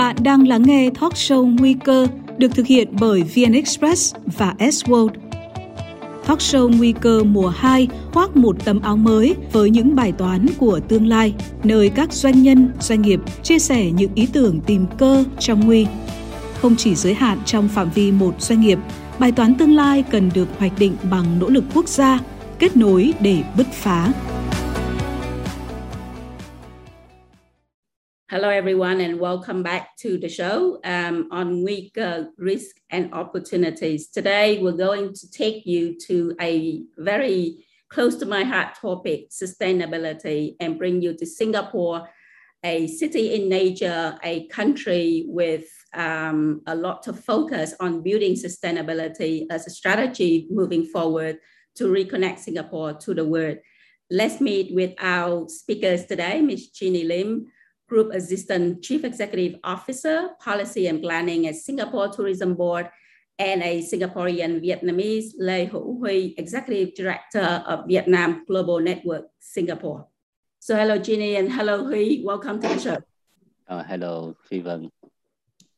Bạn đang lắng nghe talk show Nguy cơ được thực hiện bởi VN Express và S World. Talk show Nguy cơ mùa 2 khoác một tấm áo mới với những bài toán của tương lai, nơi các doanh nhân, doanh nghiệp chia sẻ những ý tưởng tìm cơ trong nguy. Không chỉ giới hạn trong phạm vi một doanh nghiệp, bài toán tương lai cần được hoạch định bằng nỗ lực quốc gia, kết nối để bứt phá. Hello, everyone, and welcome back to the show um, on weak uh, risk and opportunities. Today, we're going to take you to a very close to my heart topic, sustainability, and bring you to Singapore, a city in nature, a country with um, a lot of focus on building sustainability as a strategy moving forward to reconnect Singapore to the world. Let's meet with our speakers today, Ms. Jeannie Lim Group Assistant Chief Executive Officer, Policy and Planning at Singapore Tourism Board, and a Singaporean Vietnamese Lê Hữu Huy, Executive Director of Vietnam Global Network, Singapore. So hello, Jeannie, and hello, Huy. Welcome to the show. Uh, hello, Steven.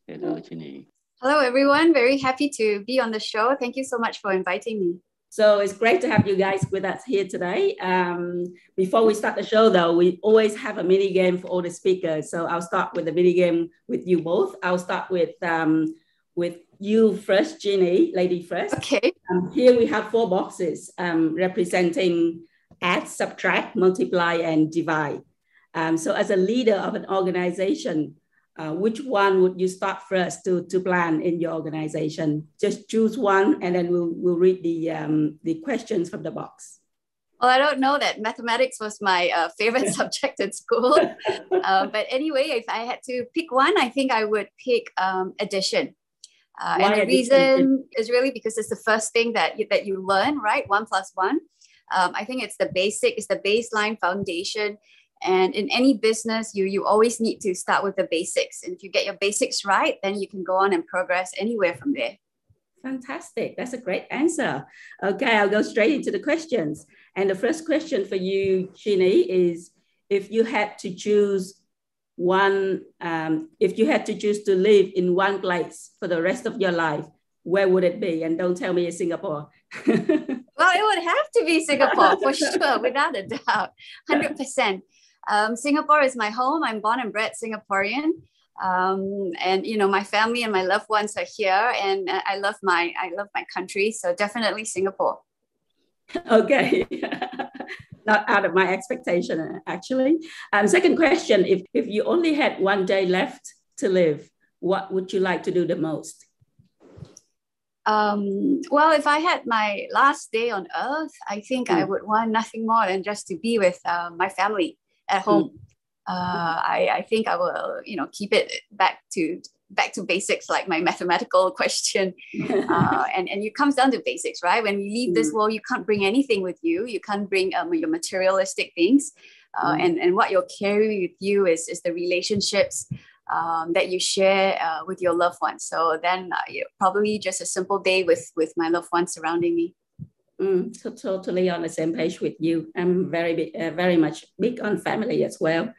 Hello, Jeannie. Hello, everyone. Very happy to be on the show. Thank you so much for inviting me. So it's great to have you guys with us here today. Um, before we start the show, though, we always have a mini game for all the speakers. So I'll start with the mini game with you both. I'll start with um, with you first, Jeannie, lady first. Okay. Um, here we have four boxes um, representing add, subtract, multiply, and divide. Um, so as a leader of an organization, uh, which one would you start first to, to plan in your organization? Just choose one and then we'll, we'll read the, um, the questions from the box. Well, I don't know that mathematics was my uh, favorite subject at school. uh, but anyway, if I had to pick one, I think I would pick um, addition. Uh, and the reason is really because it's the first thing that you, that you learn, right? One plus one. Um, I think it's the basic, it's the baseline foundation and in any business, you you always need to start with the basics. And if you get your basics right, then you can go on and progress anywhere from there. Fantastic. That's a great answer. Okay, I'll go straight into the questions. And the first question for you, Jeannie, is if you had to choose one, um, if you had to choose to live in one place for the rest of your life, where would it be? And don't tell me it's Singapore. well, it would have to be Singapore for sure, without a doubt, 100%. Um, Singapore is my home. I'm born and bred Singaporean. Um, and you know my family and my loved ones are here and i love my i love my country so definitely singapore okay not out of my expectation actually um, second question if, if you only had one day left to live what would you like to do the most um, well if i had my last day on earth i think mm. i hmm. would want nothing more than just to be with uh, my family at home. Mm. Uh, I, I think I will, you know, keep it back to back to basics, like my mathematical question. uh, and and it comes down to basics, right? When we leave this mm. world, you can't bring anything with you. You can't bring um, your materialistic things, uh, mm. and and what you'll carry with you is is the relationships. Um, that you share uh, with your loved ones. So then, uh, probably just a simple day with with my loved ones surrounding me. Mm, so totally on the same page with you. I'm very, uh, very much big on family as well.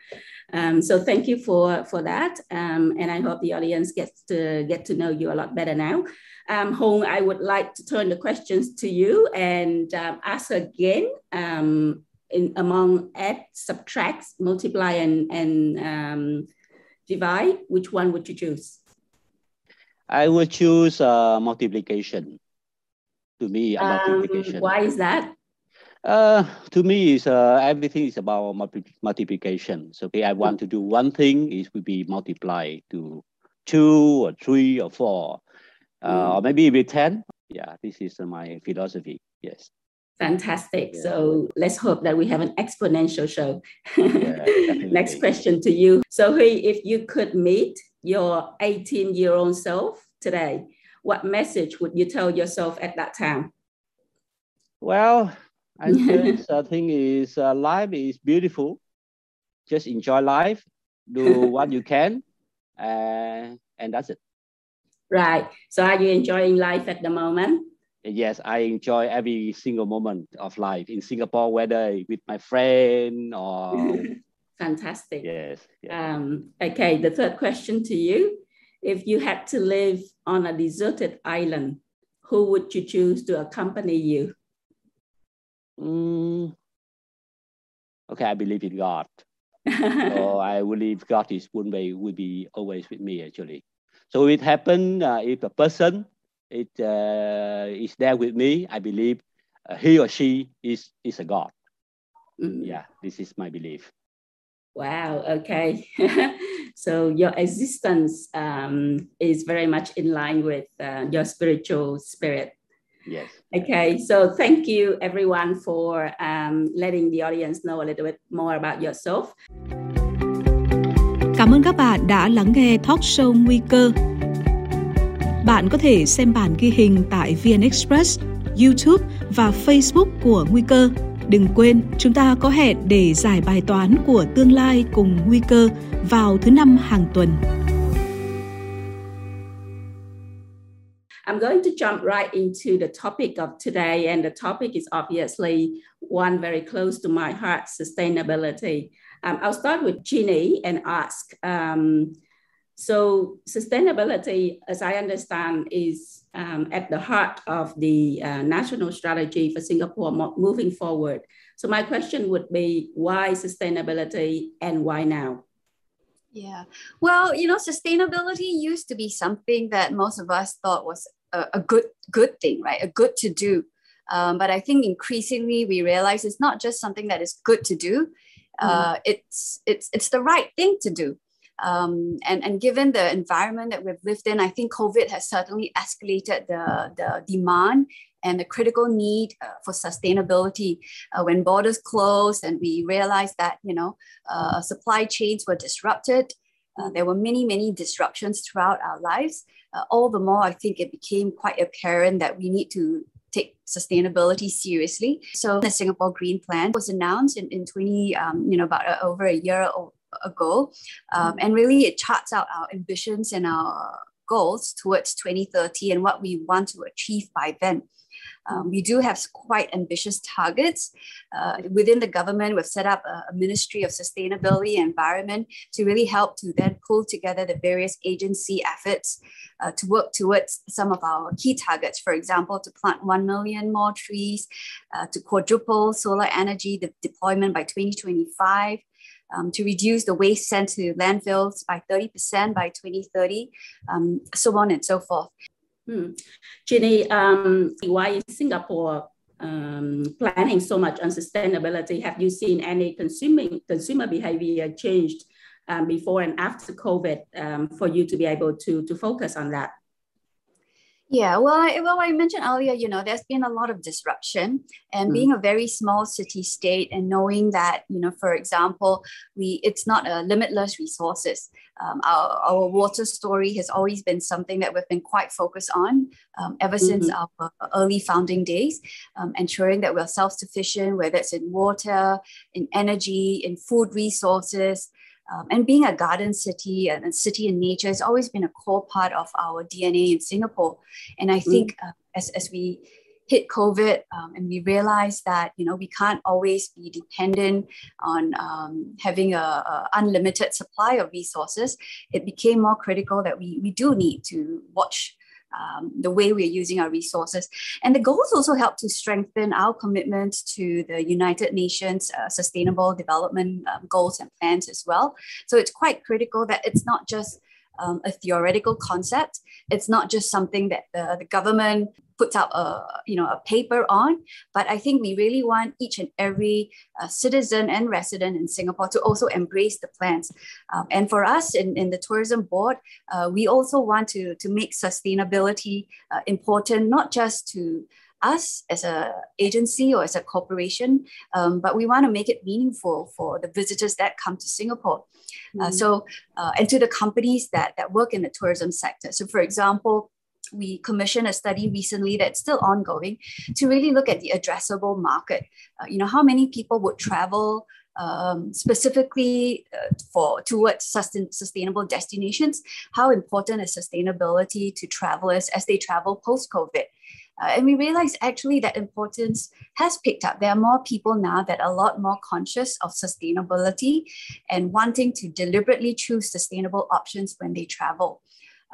Um, so thank you for for that, um, and I hope the audience gets to get to know you a lot better now. Um, Hong, I would like to turn the questions to you and um, ask again um, in among add, subtract, multiply, and and um, divide. Which one would you choose? I would choose uh, multiplication to me um, multiplication. Why is that? Uh, to me, is uh, everything is about multiplication. So, okay, I want to do one thing, it will be multiply to two or three or four, uh, mm. or maybe with 10. Yeah, this is my philosophy. Yes. Fantastic. Yeah. So let's hope that we have an exponential show. yeah, Next question to you. So, Huy, if you could meet your 18 year old self today, what message would you tell yourself at that time? Well, I think the thing is uh, life is beautiful. Just enjoy life, do what you can, uh, and that's it. Right. So, are you enjoying life at the moment? Yes, I enjoy every single moment of life in Singapore, whether with my friend or Fantastic. Yes. Um, okay, the third question to you. If you had to live on a deserted island, who would you choose to accompany you? Mm, okay, I believe in God. so I believe God is one way will be always with me actually. So it happened uh, if a person it uh, is there with me, I believe uh, he or she is is a God. Mm. Yeah, this is my belief. Wow. Okay. so your existence um, is very much in line with uh, your spiritual spirit. Yes. Okay. So thank you everyone for um, letting the audience know a little bit more about yourself. Cảm ơn các bạn đã lắng nghe talk show Nguy cơ. Bạn có thể xem bản ghi hình tại VN Express, YouTube và Facebook của Nguy cơ. Đừng quên, chúng ta có hẹn để giải bài toán của tương lai cùng nguy cơ vào thứ năm hàng tuần. I'm going to jump right into the topic of today, and the topic is obviously one very close to my heart sustainability. Um, I'll start with Ginny and ask um, so, sustainability, as I understand, is um, at the heart of the uh, national strategy for Singapore moving forward. So my question would be why sustainability and why now? Yeah, well, you know, sustainability used to be something that most of us thought was a, a good good thing, right? A good to do. Um, but I think increasingly we realize it's not just something that is good to do. Uh, mm. It's it's it's the right thing to do. Um, and, and given the environment that we've lived in, I think COVID has certainly escalated the, the demand and the critical need uh, for sustainability. Uh, when borders closed and we realized that, you know, uh, supply chains were disrupted, uh, there were many, many disruptions throughout our lives. Uh, all the more, I think it became quite apparent that we need to take sustainability seriously. So the Singapore Green Plan was announced in, in 20, um, you know, about uh, over a year ago. Um, and really, it charts out our ambitions and our goals towards 2030 and what we want to achieve by then. Um, we do have quite ambitious targets. Uh, within the government, we've set up a, a, Ministry of Sustainability and Environment to really help to then pull together the various agency efforts uh, to work towards some of our key targets. For example, to plant 1 million more trees, uh, to quadruple solar energy de- deployment by 2025, um, to reduce the waste sent to landfills by 30% by 2030, um, so on and so forth. Hmm. Ginny, um, why is Singapore um, planning so much on sustainability? Have you seen any consuming consumer behavior changed um, before and after COVID um, for you to be able to, to focus on that? Yeah, well, I, well, I mentioned earlier, you know, there's been a lot of disruption, and mm. being a very small city state, and knowing that, you know, for example, we it's not a limitless resources. Um, our, our water story has always been something that we've been quite focused on um, ever mm-hmm. since our early founding days, um, ensuring that we're self-sufficient, whether it's in water, in energy, in food resources, um, and being a garden city and a city in nature has always been a core part of our DNA in Singapore. And I think mm. uh, as, as we hit COVID um, and we realized that you know we can't always be dependent on um, having a, a, unlimited supply of resources, it became more critical that we, we do need to watch um, the way we're using our resources. And the goals also help to strengthen our commitment to the United Nations uh, Sustainable Development um, Goals and Plans as well. So it's quite critical that it's not just um, a theoretical concept. It's not just something that the, the government puts out a you know a paper on but i think we really want each and every uh, citizen and resident in singapore to also embrace the plans um, and for us in, in the tourism board uh, we also want to to make sustainability uh, important not just to us as a agency or as a corporation, um, but we want to make it meaningful for the visitors that come to Singapore. Uh, mm. so, uh, and to the companies that, that work in the tourism sector. So, for example, we commissioned a study recently that's still ongoing to really look at the addressable market. Uh, you know, how many people would travel um, specifically uh, for towards sustain, sustainable destinations? How important is sustainability to travelers as they travel post COVID? Uh, and we realize actually that importance has picked up. There are more people now that are a lot more conscious of sustainability and wanting to deliberately choose sustainable options when they travel.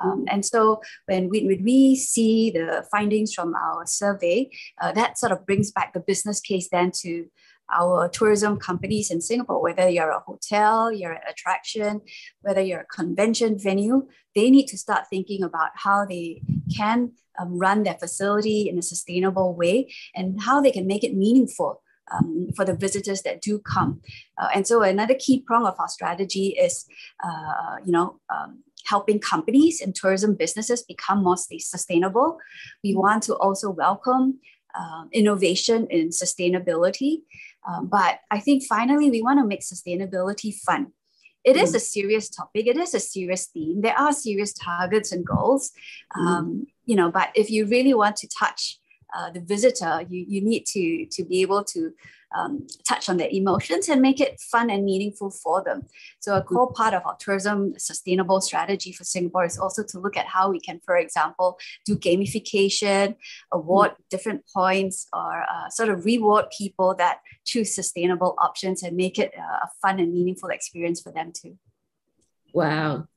Um, and so when we, when we see the findings from our survey, uh, that sort of brings back the business case then to our tourism companies in Singapore, whether you're a hotel, you're an attraction, whether you're a convention venue, they need to start thinking about how they can um, run their facility in a sustainable way and how they can make it meaningful um, for the visitors that do come. Uh, and so another key prong of our strategy is, uh, you know, um, helping companies and tourism businesses become more sustainable. We want to also welcome uh, innovation in sustainability. Um, but I think finally, we want to make sustainability fun. It mm. is a serious topic. It is a serious theme. There are serious targets and goals. Mm. Um, you know, but if you really want to touch uh, the visitor, you, you need to, to be able to um, touch on their emotions and make it fun and meaningful for them. So, a core part of our tourism sustainable strategy for Singapore is also to look at how we can, for example, do gamification, award different points, or uh, sort of reward people that choose sustainable options and make it uh, a fun and meaningful experience for them too. Wow,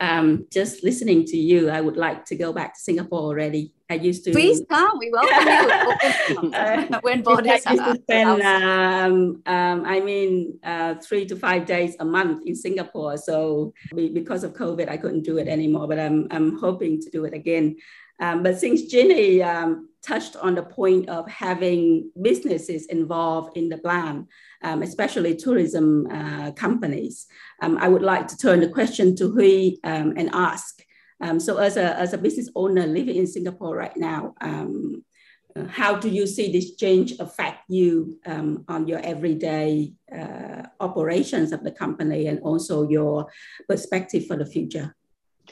um, just listening to you, I would like to go back to Singapore already. I used to. Please come. We welcome you. when borders I used to spend, um, um, I mean, uh, three to five days a month in Singapore. So because of COVID, I couldn't do it anymore. But I'm I'm hoping to do it again. Um, but since Ginny um, touched on the point of having businesses involved in the plan, um, especially tourism uh, companies, um, I would like to turn the question to Huy um, and ask. Um, so, as a, as a business owner living in Singapore right now, uh, how do you see this change affect you on your everyday uh, operations of the company and also your perspective for the future?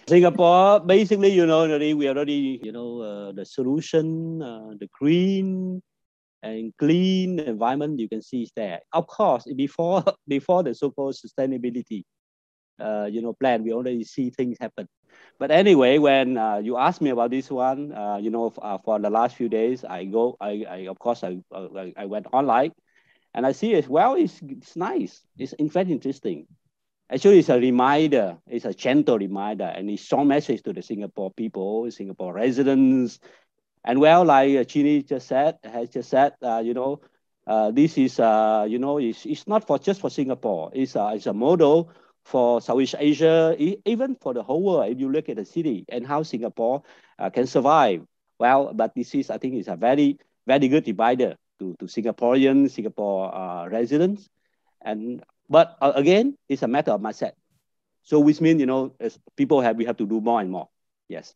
Singapore, basically, you know, already we already, you know, uh, the solution, uh, the green and clean environment you can see is there. Of course, before before the so-called sustainability, uh, you know, plan, we already see things happen. But anyway, when uh, you ask me about this one, uh, you know, uh, for the last few days, I go, I, I of course, I, I, I went online, and I see it. Well, it's, it's nice. It's in fact interesting. Actually, it's a reminder. It's a gentle reminder, and it's strong message to the Singapore people, Singapore residents. And well, like uh, Chini just said, has just said, uh, you know, uh, this is, you know, it's, it's not for just for Singapore. It's it's a model for Southeast Asia, even for the whole world. If you look at the city and how Singapore uh, can survive, well, but this is, I think, is a very, very good divider to, to Singaporean, Singapore uh, residents. And but uh, again, it's a matter of mindset. So which means, you know, as people have, we have to do more and more. Yes.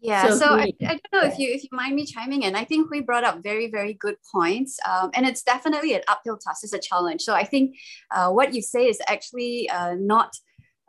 Yeah, so, so I, I, don't know if you if you mind me chiming in. I think we brought up very very good points, um, and it's definitely an uphill task. It's a challenge. So I think uh, what you say is actually uh, not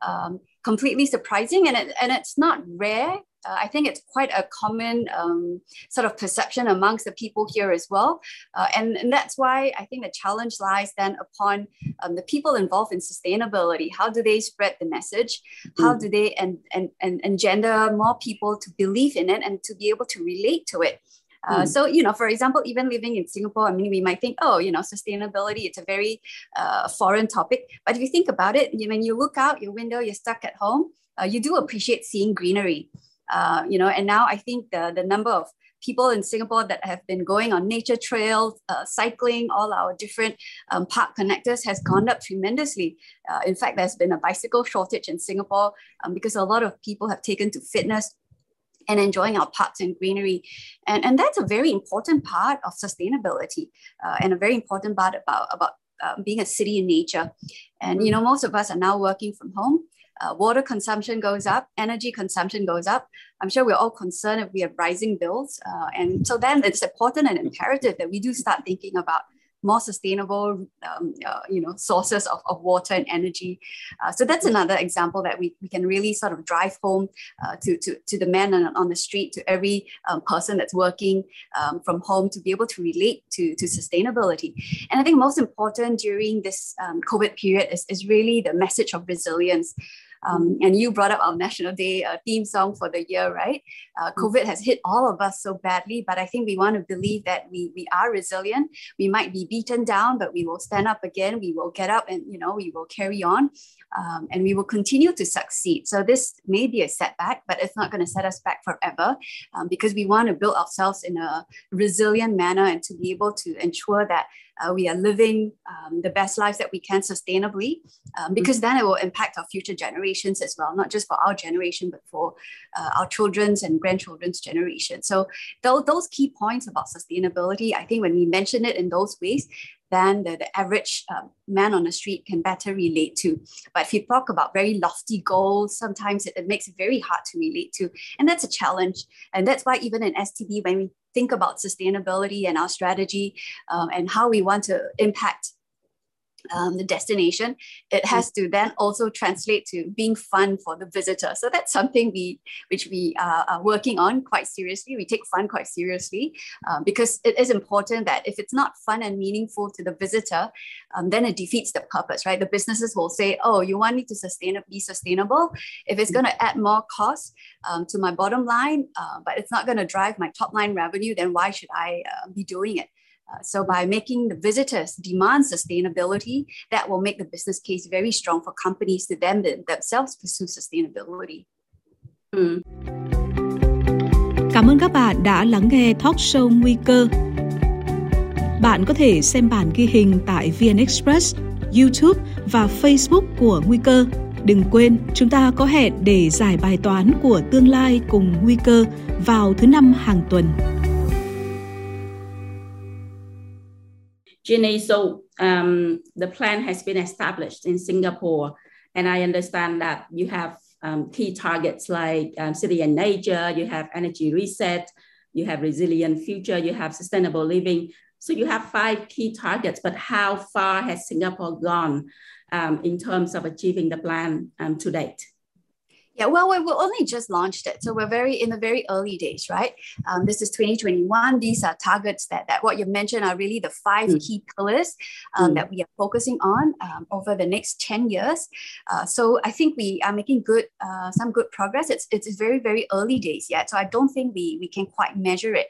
um, completely surprising, and it, and it's not rare uh, I think it's quite a common um, sort of perception amongst the people here as well. Uh, and, and that's why I think the challenge lies then upon um, the people involved in sustainability. How do they spread the message? How mm. do they and, and, and engender more people to believe in it and to be able to relate to it? Uh, mm. So, you know, for example, even living in Singapore, I mean, we might think, oh, you know, sustainability, it's a very uh, foreign topic. But if you think about it, you, when you look out your window, you're stuck at home, uh, you do appreciate seeing greenery. Uh, you know, and now I think the, the number of people in Singapore that have been going on nature trails, uh, cycling, all our different um, park connectors has gone up tremendously. Uh, in fact, there's been a bicycle shortage in Singapore um, because a lot of people have taken to fitness and enjoying our parks and greenery. And, and that's a very important part of sustainability uh, and a very important part about, about uh, being a city in nature. And, you know, most of us are now working from home uh, water consumption goes up, energy consumption goes up. I'm sure we're all concerned if we have rising bills. Uh, and so then it's important and imperative that we do start thinking about more sustainable um, uh, you know sources of, of water and energy uh, so that's another example that we, we can really sort of drive home uh, to, to, to the man on, on the street to every um, person that's working um, from home to be able to relate to, to sustainability and i think most important during this um, covid period is, is really the message of resilience Um, and you brought up our National Day uh, theme song for the year, right? Uh, mm. COVID has hit all of us so badly, but I think we want to believe that we, we are resilient. We might be beaten down, but we will stand up again. We will get up and, you know, we will carry on um, and we will continue to succeed. So this may be a setback, but it's not going to set us back forever um, because we want to build ourselves in a resilient manner and to be able to ensure that uh, we are living um, the best lives that we can sustainably, um, because mm-hmm. then it will impact our future generations as well, not just for our generation, but for uh, our children's and grandchildren's generation. So th- those key points about sustainability, I think when we mention it in those ways, then the, the average um, man on the street can better relate to. But if you talk about very lofty goals, sometimes it, it, makes it very hard to relate to. And that's a challenge. And that's why even in STB, when we think about sustainability and our strategy um, and how we want to impact um, the destination, it has to then also translate to being fun for the visitor. So that's something we, which we uh, are working on quite seriously. We take fun quite seriously um, because it is important that if it's not fun and meaningful to the visitor, um, then it defeats the purpose, right? The businesses will say, "Oh, you want me to sustain be sustainable? If it's going to add more cost um, to my bottom line, uh, but it's not going to drive my top line revenue, then why should I uh, be doing it?" Uh, so by making the visitors demand sustainability, that will make the business case very strong for companies to then themselves pursue sustainability. Mm. Cảm ơn các bạn đã lắng nghe talk show Nguy cơ. Bạn có thể xem bản ghi hình tại VN Express, YouTube và Facebook của Nguy cơ. Đừng quên, chúng ta có hẹn để giải bài toán của tương lai cùng Nguy cơ vào thứ năm hàng tuần. Jenny, so um, the plan has been established in Singapore, and I understand that you have um, key targets like um, city in nature, you have energy reset, you have resilient future, you have sustainable living. So you have five key targets, but how far has Singapore gone um, in terms of achieving the plan um, to date? Yeah, well, we only just launched it, so we're very in the very early days, right? Um, this is 2021. These are targets that that what you mentioned are really the five mm. key pillars um, mm. that we are focusing on um, over the next 10 years. Uh, so I think we are making good uh, some good progress. It's it's very very early days yet, so I don't think we we can quite measure it.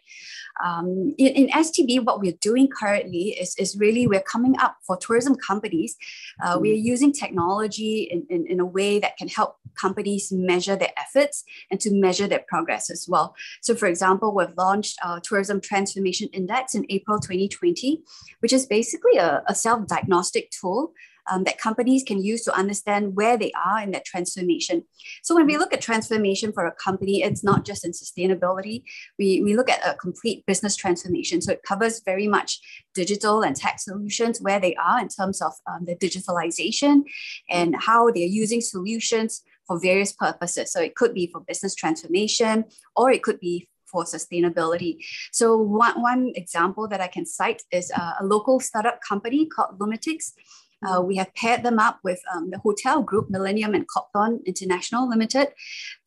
Um, in, in STB, what we're doing currently is is really we're coming up for tourism companies. Uh, mm. We're using technology in, in in a way that can help companies measure their efforts and to measure their progress as well. So, for example, we've launched our Tourism Transformation Index in April 2020, which is basically a, a self diagnostic tool um, that companies can use to understand where they are in that transformation. So when we look at transformation for a company, it's not just in sustainability. We, we look at a complete business transformation. So it covers very much digital and tech solutions, where they are in terms of um, the digitalization and how they're using solutions for various purposes. So it could be for business transformation, or it could be for sustainability. So one, one example that I can cite is uh, a local startup company called Lumitics. Uh, we have paired them up with um, the hotel group Millennium and Copthorne International Limited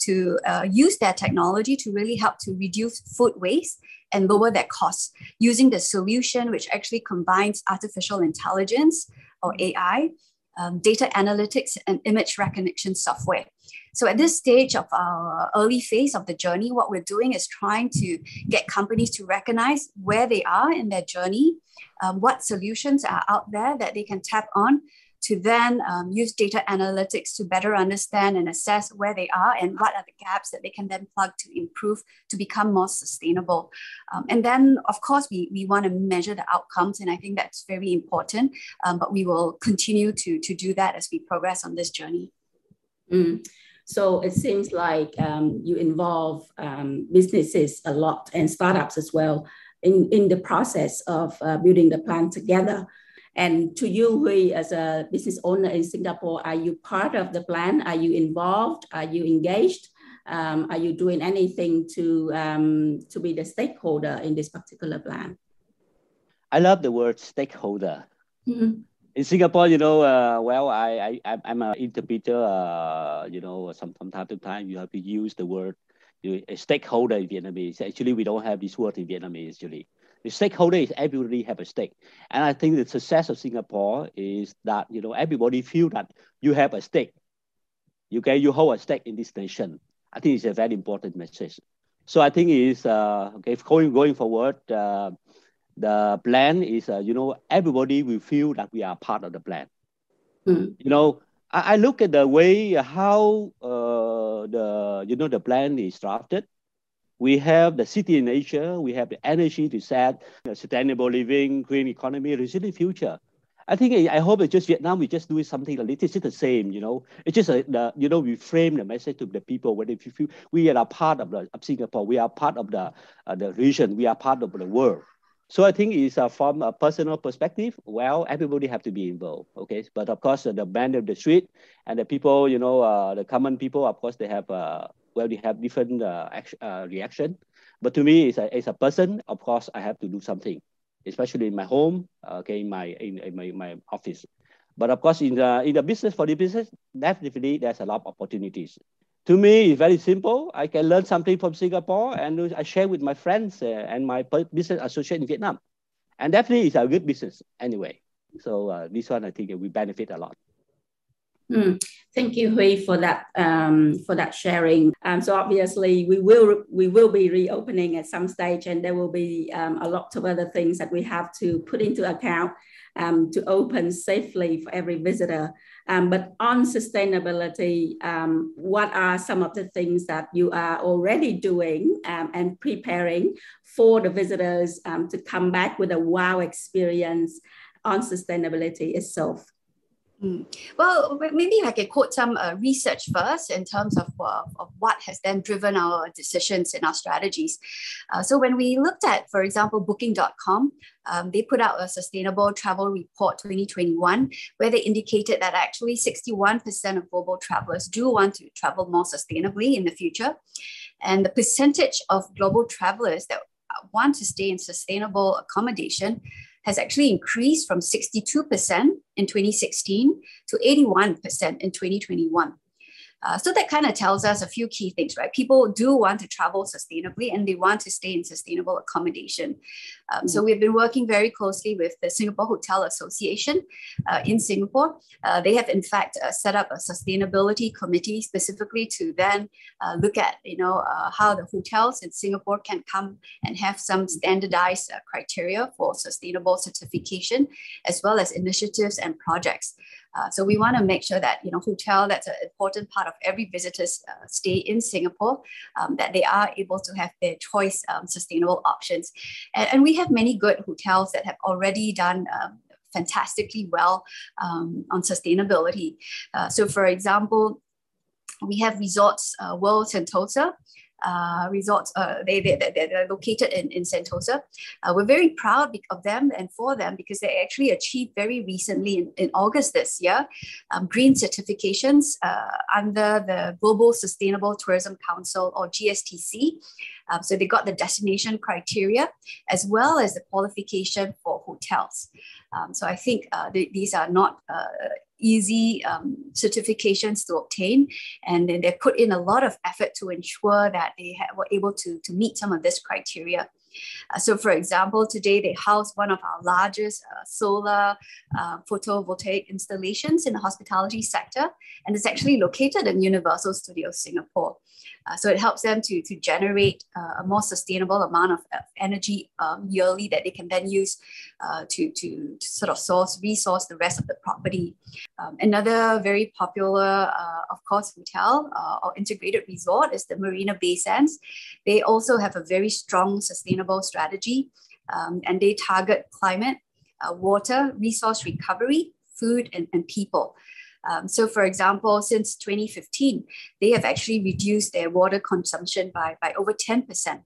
to uh, use their technology to really help to reduce food waste and lower their costs using the solution which actually combines artificial intelligence or AI um, data analytics and image recognition software. So at this stage of our early phase of the journey, what we're doing is trying to get companies to recognize where they are in their journey, um, what solutions are out there that they can tap on to then um, use data analytics to better understand and assess where they are and what are the gaps that they can then plug to improve to become more sustainable. Um, and then, of course, we, we want to measure the outcomes, and I think that's very important. Um, but we will continue to, to do that as we progress on this journey. Mm. So it seems like um, you involve um, businesses a lot and startups as well in, in the process of uh, building the plan together. And to you, Huy, as a business owner in Singapore, are you part of the plan? Are you involved? Are you engaged? Um, are you doing anything to um, to be the stakeholder in this particular plan? I love the word stakeholder. Mm-hmm. In Singapore, you know, uh, well, I, I I'm an interpreter. Uh, you know, some from time to time you have to use the word you, stakeholder in Vietnamese. Actually, we don't have this word in Vietnamese. Actually, the stakeholder is everybody have a stake. And I think the success of Singapore is that, you know, everybody feel that you have a stake. You, Okay, you hold a stake in this nation. I think it's a very important message. So I think is uh, okay going going forward. Uh, the plan is uh, you know everybody will feel that we are part of the plan. Mm. You know, I, I, look at the way how uh, the you know the plan is drafted. We have the city in nature. We have the energy reset sustainable living, green economy, resilient future. I think I hope it's just Vietnam. We just do something a little, the same, you know. It's just a, the you know we frame the message to the people when if you we are a part of the of Singapore, we are part of the uh, the region, we are part of the world. So I think it's uh, from a personal perspective. Well, everybody have to be involved, okay. But of course, uh, the man of the street and the people, you know, uh, the common people, of course, they have uh, well, they have different uh, action, uh, reaction. But to me, as a, as a person, of course, I have to do something especially in my home, okay, in my in, in my, my office. But of course, in the in the business for the business, definitely there's a lot of opportunities. To me, it's very simple. I can learn something from Singapore and I share with my friends uh, and my business associate in Vietnam. And definitely, it's a good business anyway. So uh, this one, I think, we benefit a lot. Mm. Thank you, Huy, for that um, for that sharing. Um, so obviously, we will we will be reopening at some stage, and there will be um, a lot of other things that we have to put into account um, to open safely for every visitor. Um, but on sustainability, um, what are some of the things that you are already doing and preparing for the visitors to come back with a wow experience on sustainability itself? Mm. Well, maybe I can quote some uh, research first in terms of, uh, of what has then driven our decisions and our strategies. Uh, so, when we looked at, for example, Booking.com, um, they put out a Sustainable Travel Report 2021, where they indicated that actually 61% of global travelers do want to travel more sustainably in the future. And the percentage of global travelers that want to stay in sustainable accommodation has actually increased from 62% in 2016 to 81% in 2021. Uh, so that kind of tells us a few key things, right? People do want to travel sustainably and they want to stay in sustainable accommodation. Um, so mm. we've been working very closely with the Singapore Hotel Association uh, in Singapore. Uh, they have in fact uh, set up a sustainability committee specifically to then uh, look at, you know, how the hotels in Singapore can come and have some standardized criteria for sustainable certification, as well as initiatives and projects. Uh, so we want to make sure that you know hotel that's an important part of every visitor's uh, stay in Singapore, um, that they are able to have their choice um, sustainable options, and, and, we have many good hotels that have already done. Um, fantastically well um, on sustainability. Uh, so, for example, we have resorts, uh, World Sentosa, uh, resorts. Uh, they, they, they're located in, in Sentosa. Uh, we're very proud of them and for them because they actually achieved very recently in, in August this year um, green certifications uh, under the Global Sustainable Tourism Council or GSTC. Um, so they got the destination criteria as well as the qualification for hotels. Um, so I think uh, these are not uh, easy um, certifications to obtain. And then they put in a lot of effort to ensure that they were able to, to meet some of this criteria. Uh, so, for example, today they house one of our largest uh, solar uh, photovoltaic installations in the hospitality sector, and it's actually located in Universal Studios Singapore. Uh, so it helps them to, to generate uh, a more sustainable amount of, energy um, yearly that they can then use uh, to, to, to, sort of source, resource the rest of the property. Um, another very popular, uh, of course, hotel uh, or integrated resort is the Marina Bay Sands. They also have a very strong sustainable strategy um, and they target climate, water, resource recovery, food, and, and people. Um, so, for example, since 2015, they have actually reduced their water consumption by, by over 10%.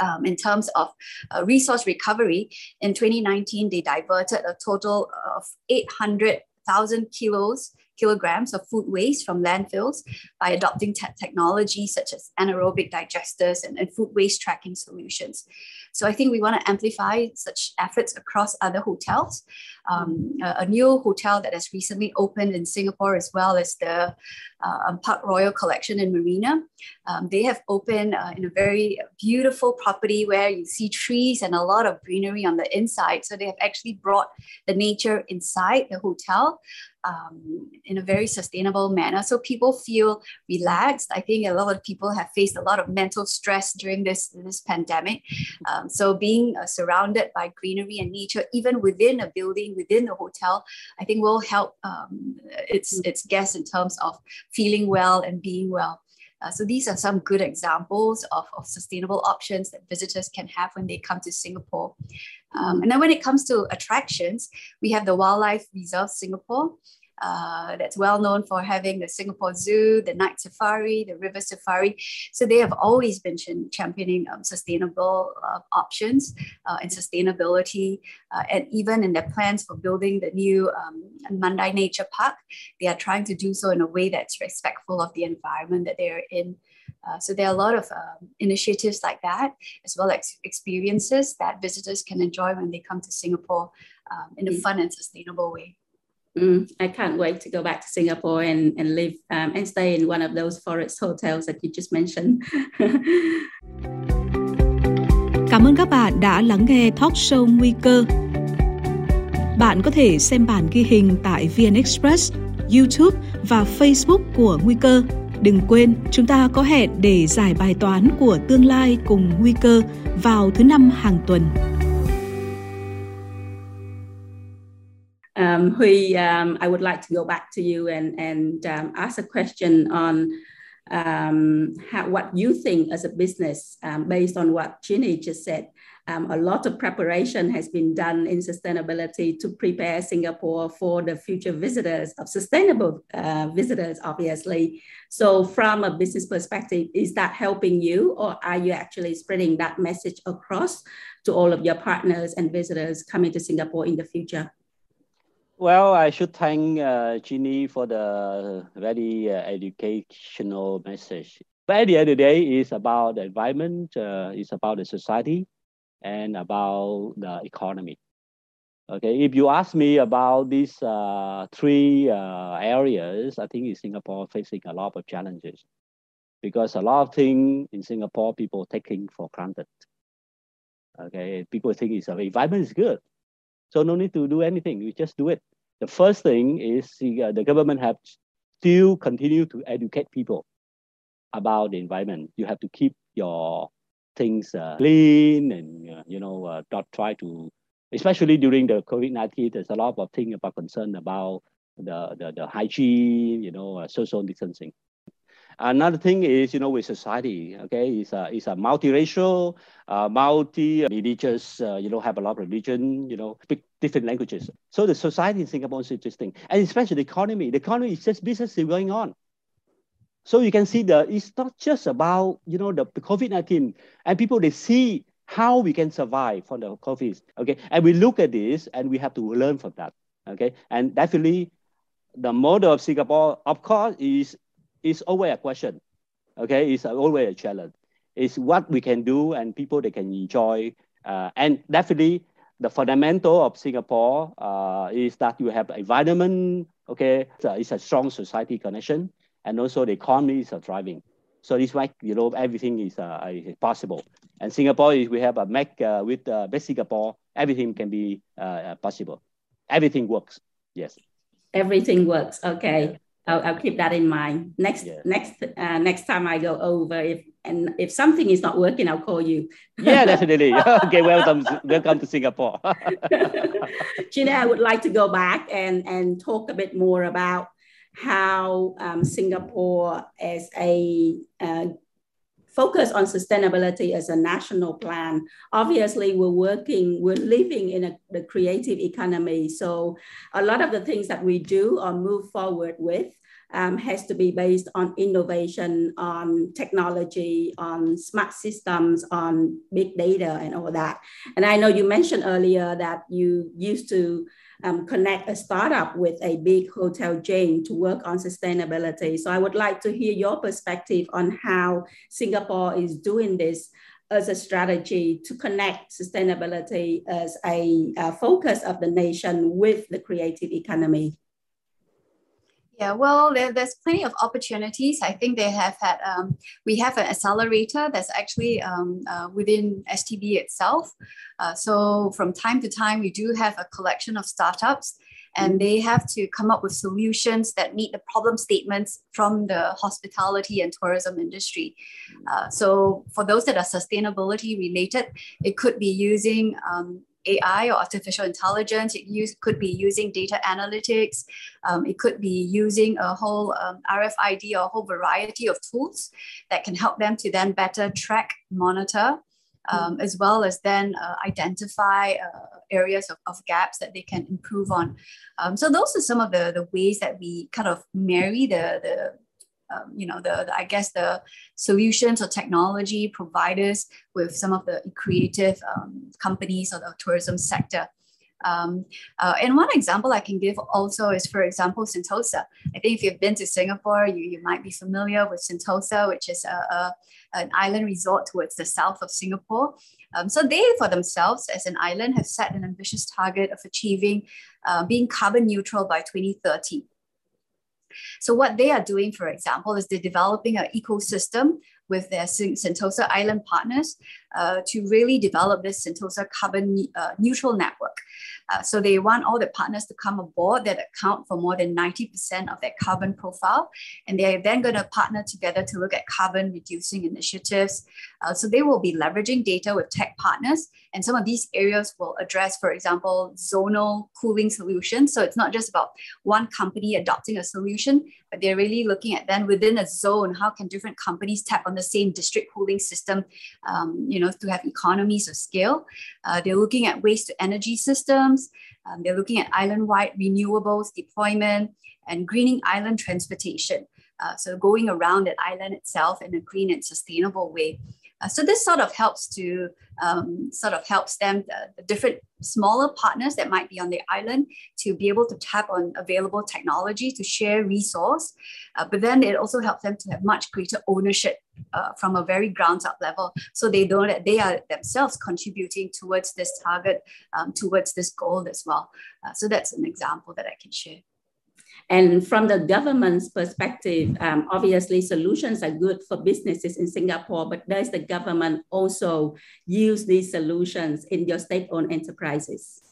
Um, in terms of uh, resource recovery, in 2019, they diverted a total of 800,000 kilos kilograms of food waste from landfills by adopting te- technology such as anaerobic digesters and, and food waste tracking solutions. So I think we want to amplify such efforts across other hotels. Um, a, a, new hotel that has recently opened in Singapore, as well as the uh, Park Royal Collection in Marina. Um, they have opened uh, in a very beautiful property where you see trees and a lot of greenery on the inside. So they have actually brought the nature inside the hotel um, in a very sustainable manner. So people feel relaxed. I think a lot of people have faced a lot of mental stress during this, this pandemic. Um, so being uh, surrounded by greenery and nature, even within a building, within a hotel, I think will help um, its, its guests in terms of feeling well and being well. Uh, so these are some good examples of, of sustainable options that visitors can have when they come to Singapore. Um, and then when it comes to attractions, we have the Wildlife Reserve Singapore. Uh, that's well known for having the Singapore Zoo, the night safari, the river safari. So they have always been ch- championing um, sustainable uh, options uh, and sustainability. Uh, and even in their plans for building the new um, Mandai Nature Park, they are trying to do so in a way that's respectful of the environment that they're in. Uh, so there are a lot of um, initiatives like that, as well as experiences that visitors can enjoy when they come to Singapore um, in a mm. fun and sustainable way. Mm, I can't wait to go back to Singapore and, and live um, and stay in one of those forest hotels that you just mentioned. Cảm ơn các bạn đã lắng nghe talk show Nguy cơ. Bạn có thể xem bản ghi hình tại VN Express, YouTube và Facebook của Nguy cơ. Đừng quên, chúng ta có hẹn để giải bài toán của tương lai cùng Nguy cơ vào thứ năm hàng tuần. Um, Huy, um, I would like to go back to you and, and um, ask a question on um, how, what you think as a business, um, based on what Ginny just said. Um, a lot of preparation has been done in sustainability to prepare Singapore for the future visitors of sustainable uh, visitors, obviously. So, from a business perspective, is that helping you, or are you actually spreading that message across to all of your partners and visitors coming to Singapore in the future? Well, I should thank uh, Ginny for the very uh, educational message. But at the end of the day, it's about the environment, uh, it's about the society, and about the economy. Okay, if you ask me about these uh, three uh, areas, I think in Singapore facing a lot of challenges because a lot of things in Singapore people taking for granted. Okay, people think it's the environment is good, so no need to do anything. We just do it. The first thing is the, uh, the government have still continue to educate people about the environment. You have to keep your things uh, clean and uh, you know uh, not try to, especially during the COVID nineteen. There's a lot of things about concern about the the, the hygiene, you know, uh, social distancing. Another thing is, you know, with society, okay, it's a, it's a multiracial, uh, multi-religious, uh, you know, have a lot of religion, you know, speak different languages. So the society in Singapore is interesting. And especially the economy. The economy is just business is going on. So you can see the, it's not just about, you know, the, the COVID-19 and people, they see how we can survive from the COVID, okay? And we look at this and we have to learn from that, okay? And definitely the model of Singapore, of course, is it's always a question. Okay, it's always a challenge. It's what we can do and people they can enjoy. Uh, and definitely the fundamental of Singapore uh, is that you have environment, okay, it's a, it's a, strong society connection, and also the economy is thriving. So this why you know everything is, uh, is possible. And Singapore is we have a Mac uh, with uh, with Singapore, everything can be uh, possible. Everything works. Yes. Everything works. Okay. I'll, I'll keep that in mind. Next, yeah. next, uh, next time I go over, if and if something is not working, I'll call you. yeah, definitely. okay, welcome, welcome to Singapore. Gina, I would like to go back and and talk a bit more about how um, Singapore as a uh, focus on sustainability as a national plan. Obviously, we're working, we're living in a, the creative economy. So a lot of the things that we do or move forward with um, has to be based on innovation, on technology, on smart systems, on big data and all that. And I know you mentioned earlier that you used to um, connect a startup with a big hotel chain to work on sustainability. So I would like to hear your perspective on how Singapore is doing this as a strategy to connect sustainability as a, a focus of the nation with the creative economy. Yeah, well, there, there's plenty of opportunities. I think they have had, um, we have an accelerator that's actually um, uh, within STB itself. Uh, so from time to time, we do have a collection of startups and they have to come up with solutions that meet the problem statements from the hospitality and tourism industry. Uh, so for those that are sustainability related, it could be using um, AI or artificial intelligence. It use, could be using data analytics. Um, it could be using a whole um, RFID or a whole variety of tools that can help them to then better track, monitor, um, as well as then uh, identify uh, areas of, of gaps that they can improve on. Um, so those are some of the, the ways that we kind of marry the, the um, you know, the, the, I guess the solutions or technology providers with some of the creative um, companies or the tourism sector. Um, uh, and one example I can give also is, for example, Sentosa. I think if you've been to Singapore, you, you might be familiar with Sentosa, which is a, a an island resort towards the south of Singapore. Um, so they, for themselves, as an island, have set an ambitious target of achieving uh, being carbon neutral by 2030. So what they are doing, for example, is they're developing an ecosystem with their Sentosa Island partners uh, to really develop this Sentosa carbon uh, neutral network. Uh, so they want all the partners to come aboard that account for more than 90% of their carbon profile. And they are then going to partner together to look at carbon reducing initiatives. Uh, so they will be leveraging data with tech partners. And some of these areas will address, for example, zonal cooling solutions. So it's not just about one company adopting a solution, but they're really looking at then within a zone, how can different companies tap on the same district cooling system, um, you know, to have economies of scale. Uh, they're looking at waste to energy systems. Um, they're looking at island-wide renewables deployment and greening island transportation. Uh, so going around that island itself in a green and sustainable way. Uh, so this sort of helps to um, sort of helps them the, the, different smaller partners that might be on the island to be able to tap on available technology to share resource. Uh, but then it also helps them to have much greater ownership uh, from a very ground up level, so they know that they are themselves contributing towards this target, um, towards this goal as well. Uh, so that's an example that I can share. And from the government's perspective, um, obviously solutions are good for businesses in Singapore, but does the government also use these solutions in your state-owned enterprises?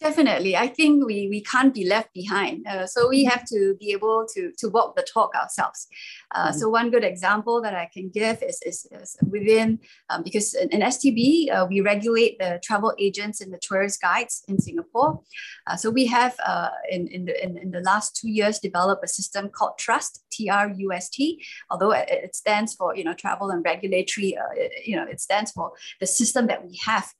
Definitely. I think we, we can't be left behind. Uh, so we have to be able to, to walk the talk ourselves. Uh, mm-hmm. So one good example that I can give is, is, is within, um, because in, in STB, uh, we regulate the travel agents and the tourist guides in Singapore. Uh, so we have uh, in, in, the, in, in the last two years developed a system called TRUST, T-R-U-S-T, although it, stands for, you know, travel and regulatory, uh, you know, it stands for the system that we have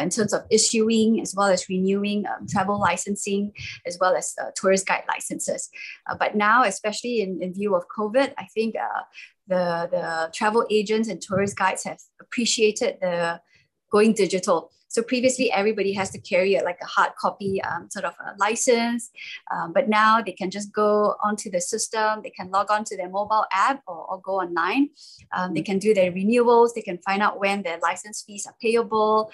in terms of issuing as well as renewing um, travel licensing as well as uh, tourist guide licenses. Uh, but now, especially in, in view of COVID, I think uh, the, the travel agents and tourist guides have appreciated the going digital. So previously, everybody has to carry a, like a hard copy um, sort of a license, um, but now they can just go onto the system. They can log on to their mobile app or, or go online. Um, they can do their renewals. They can find out when their license fees are payable.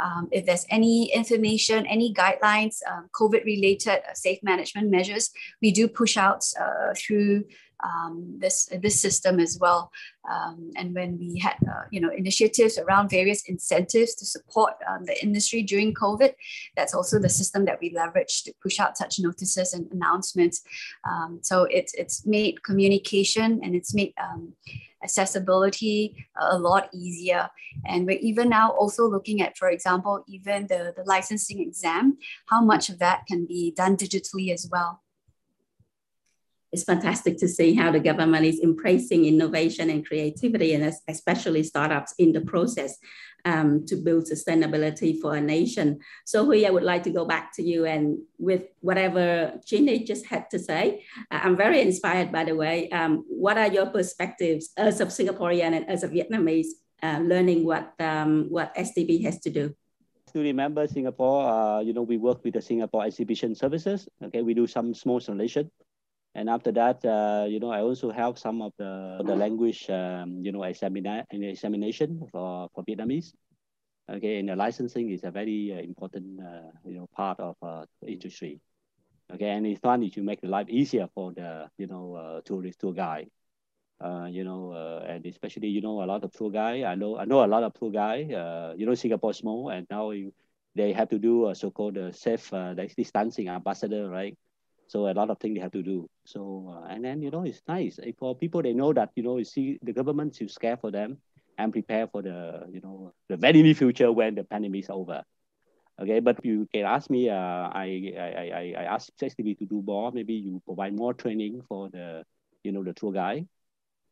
Um, if there's any information, any guidelines, um, COVID-related uh, safe management measures, we do push out uh, through um, this this system as well. Um, and when we had uh, you know initiatives around various incentives to support um, the industry during COVID, that's also the system that we leverage to push out such notices and announcements. Um, so it's it's made communication and it's made um, accessibility a lot easier. And we're even now also looking at, for example, even the, the licensing exam, how much of that can be done digitally as well it's fantastic to see how the government is embracing innovation and creativity, and especially startups in the process um, to build sustainability for a nation. So, Huy, I would like to go back to you and with whatever Ginny just had to say. Uh, I'm very inspired, by the way. Um, what are your perspectives as a Singaporean and as a Vietnamese uh, learning what um, what STB has to do? to remember Singapore, uh, you know, we work with the Singapore Exhibition Services. Okay, we do some small installation and after that, uh, you know, I also help some of the the language, um, you know, examina- examination for, for Vietnamese. Okay, and the licensing is a very uh, important, uh, you know, part of uh, industry. Okay, and it's fun to make life easier for the, you know, uh, tourist tour guide. Uh, you know, and especially, you know, a lot of tour guy. I know, I know a lot of tour. Uh, you know, Singapore small, and now you, they have to do a so-called safe distancing ambassador, right? So a lot of things they have to do. So uh, and then you know it's nice for people. They know that you know you see the government is scared for them and prepare for the you know the very near future when the pandemic is over. Okay, but you can ask me. Uh, I I I I ask STB to do more. Maybe you provide more training for the you know the tour guide.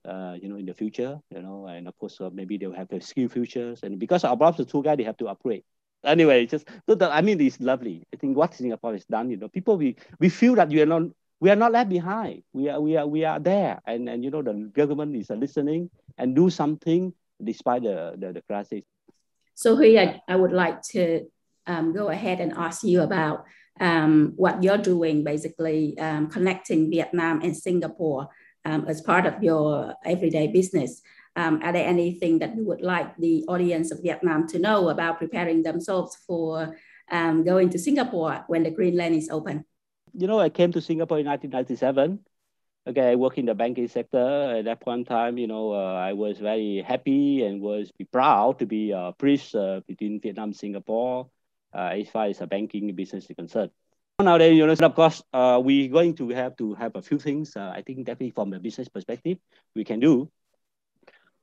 Uh, you know, in the future, you know, and of course, uh, maybe they'll have the skill futures. And because above the tour guide, they have to upgrade. Anyway, just so the, I mean, it's lovely. I think what Singapore has done, you know, people we we feel that you are not we are not left behind. We are we are we are there, and and you know the government is listening and do something despite the the, the crisis. So here I would like to um, go ahead and ask you about um, what you're doing, basically um, connecting Vietnam and Singapore um, as part of your everyday business. Um, are there anything that you would like the audience of Vietnam to know about preparing themselves for um, going to Singapore when the Green Lane is open? You know, I came to Singapore in 1997. Okay, I work in the banking sector. At that point in time, you know, uh, I was very happy and was proud to be a bridge uh, between Vietnam and Singapore uh, as far as a banking business is concerned. Nowadays, you know, of course, uh, we're going to have to have a few things. Uh, I think definitely from a business perspective, we can do.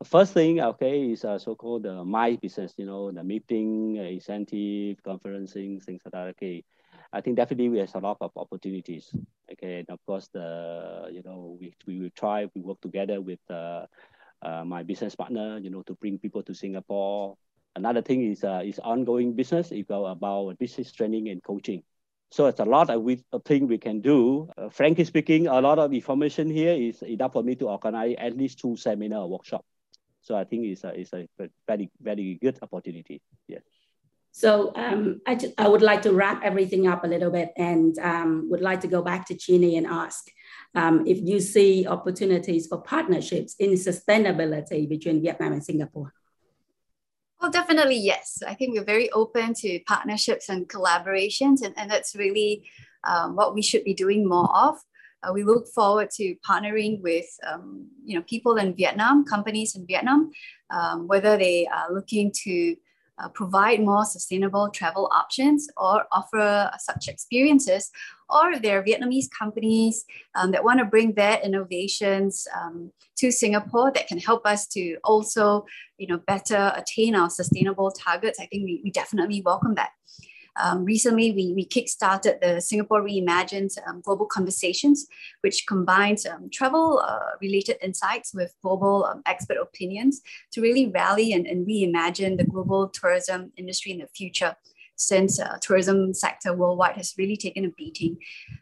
First thing, okay, is uh, so-called the MICE business. You know, the meeting, uh, incentive, conferencing, things like that. Okay, I think definitely we have a lot of opportunities. Okay, and of course, the you know we we will try. We work together with uh, uh, my business partner. You know, to bring people to Singapore. Another thing is uh, is ongoing business. It's about business training and coaching. So it's a lot of we, thing we can do. Uh, frankly speaking, a lot of information here is enough for me to organize at least two seminar workshop. So I think it's a, it's a very, very good opportunity. Yes. So um, I, just, I would like to wrap everything up a little bit and um, would like to go back to Ginny and ask um, if you see opportunities for partnerships in sustainability between Vietnam and Singapore. Well, definitely, yes. I think we're very open to partnerships and collaborations, and, and that's really um, what we should be doing more of. Uh, we look forward to partnering with um, you know people in Vietnam, companies in Vietnam, um, whether they are looking to uh, provide more sustainable travel options or offer such experiences, or if there are Vietnamese companies um, that want to bring their innovations um, to Singapore that can help us to also, you know, better attain our sustainable targets, I think we, we definitely welcome that. Um, recently, we, we kickstarted the Singapore Reimagined um, Global Conversations, which combines um, travel uh, related insights with global um, expert opinions to really rally and, and reimagine the global tourism industry in the future since uh, tourism sector worldwide has really taken a beating.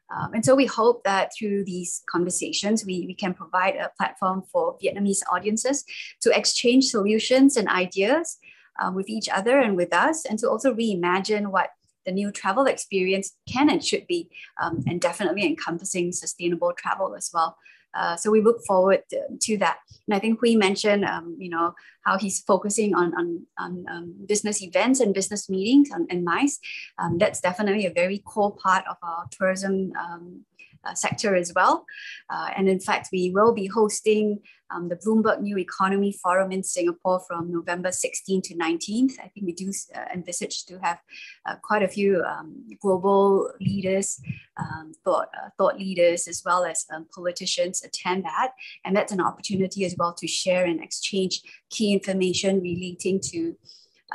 Um, and so we hope that through these conversations, we, we can provide a platform for Vietnamese audiences to exchange solutions and ideas um, with each other and with us, and to also reimagine what the new travel experience can and should be, um, and definitely encompassing sustainable travel as well. Uh, so we look forward to, to, that. And I think we mentioned, um, you know, how he's focusing on, on, on um, business events and business meetings and, and MICE. Um, that's definitely a very core part of our tourism um, uh, sector as well. Uh, and in fact, we will be hosting um, the Bloomberg New Economy Forum in Singapore from November 16th to 19th. I think we do uh, envisage to have uh, quite a few um, global leaders, um, thought, uh, thought leaders, as well as um, politicians attend that. And that's an opportunity as well to share and exchange key information relating to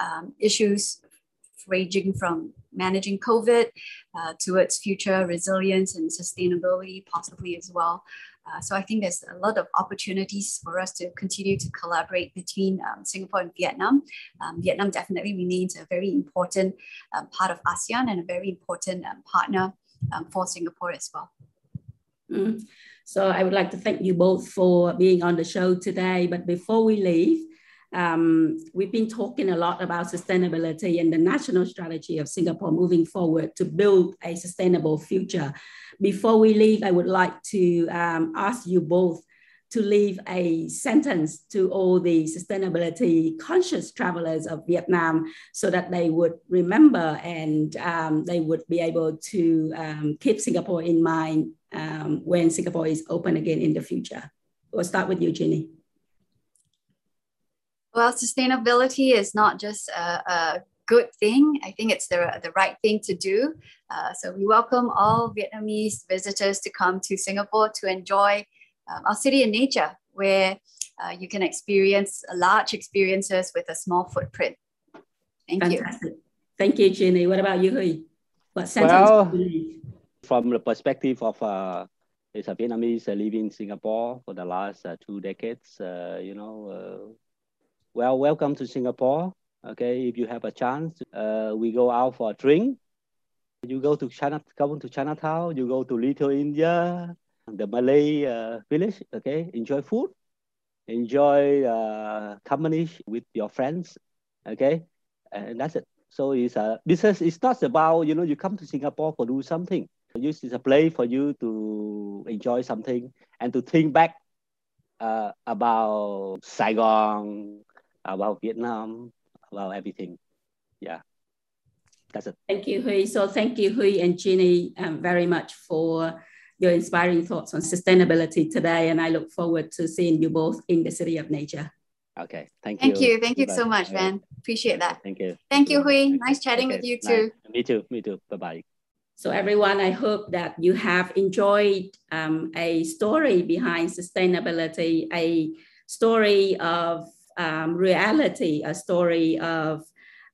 um, issues ranging from managing COVID uh, towards future resilience and sustainability, possibly as well. Uh, so I think there's a lot of opportunities for us to continue to collaborate between um, Singapore and Vietnam. Um, Vietnam definitely remains a very important um, part of ASEAN and a very important um, partner um, for Singapore as well. Mm. So I would like to thank you both for being on the show today. But before we leave, um, we've been talking a lot about sustainability and the national strategy of Singapore moving forward to build a sustainable future. Before we leave, I would like to um, ask you both to leave a sentence to all the sustainability conscious travelers of Vietnam so that they would remember and um, they would be able to um, keep Singapore in mind um, when Singapore is open again in the future. We'll start with you, Ginny. Well, sustainability is not just a, a good thing. I think it's the, the right thing to do. Uh, so we welcome all Vietnamese visitors to come to Singapore to enjoy um, our city in nature, where uh, you can experience large experiences with a small footprint. Thank Fantastic. you. Thank you, Ginny. What about you, Huy? What sentence well, from the perspective of uh, as a Vietnamese uh, living in Singapore for the last uh, two decades, uh, you know, uh, well, welcome to Singapore. Okay, if you have a chance, uh, we go out for a drink. You go to China, come to Chinatown. You go to Little India, the Malay uh, village. Okay, enjoy food, enjoy company with your friends. Okay, and that's it. So it's a business. It's not about you know you come to Singapore for do something Use is a place for you to enjoy something and to think back uh, about Saigon, about Vietnam, about everything. Yeah, that's it. Thank you, Huy. So thank you, Huy and Ginny, um, very much for your inspiring thoughts on sustainability today. And I look forward to seeing you both in the City of Nature. Okay, thank you. Thank you. Thank you so much, Van. Appreciate that. Thank you. Thank you, Huy. Nice chatting okay. with you too. Nice. Me too. Me too. Bye bye. So everyone, I hope that you have enjoyed um, a story behind sustainability, a story of um, reality, a story of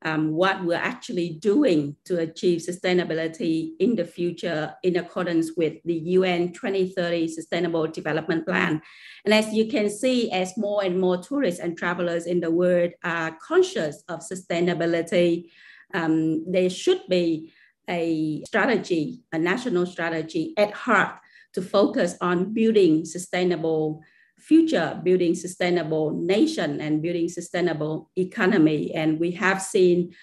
um, what we're actually doing to achieve sustainability in the future in accordance with the UN 2030 Sustainable Development Plan. And as you can see, as more and more tourists and travelers in the world are conscious of sustainability, um, there should be a strategy, a national strategy at heart to focus on building sustainable future, building sustainable nation and building sustainable economy. And we have seen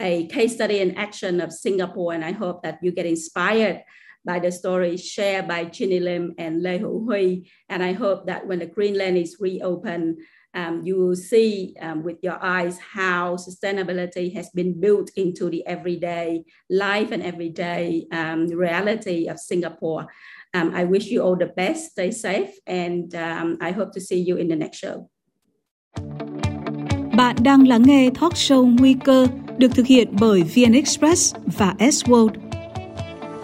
a case study in action of Singapore, and I hope that you get inspired by the stories shared by Ginny Lim and Lê Hữu Huy. And I hope that when the Green Lane is reopened, um, you will see um, with your eyes how sustainability has been built into the everyday life and everyday um, reality of Singapore. Um, I wish you all the best, stay safe, and um, I hope to see you in the next show. Bạn đang lắng nghe talk show Nguy cơ được thực hiện bởi VN Express và S World.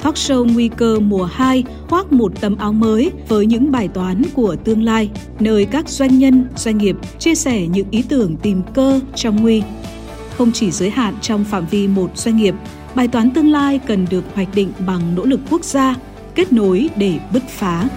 talk show Nguy cơ mùa 2 khoác một tấm áo mới với những bài toán của tương lai, nơi các doanh nhân, doanh nghiệp chia sẻ những ý tưởng tìm cơ trong nguy. Không chỉ giới hạn trong phạm vi một doanh nghiệp, bài toán tương lai cần được hoạch định bằng nỗ lực quốc gia, kết nối để bứt phá.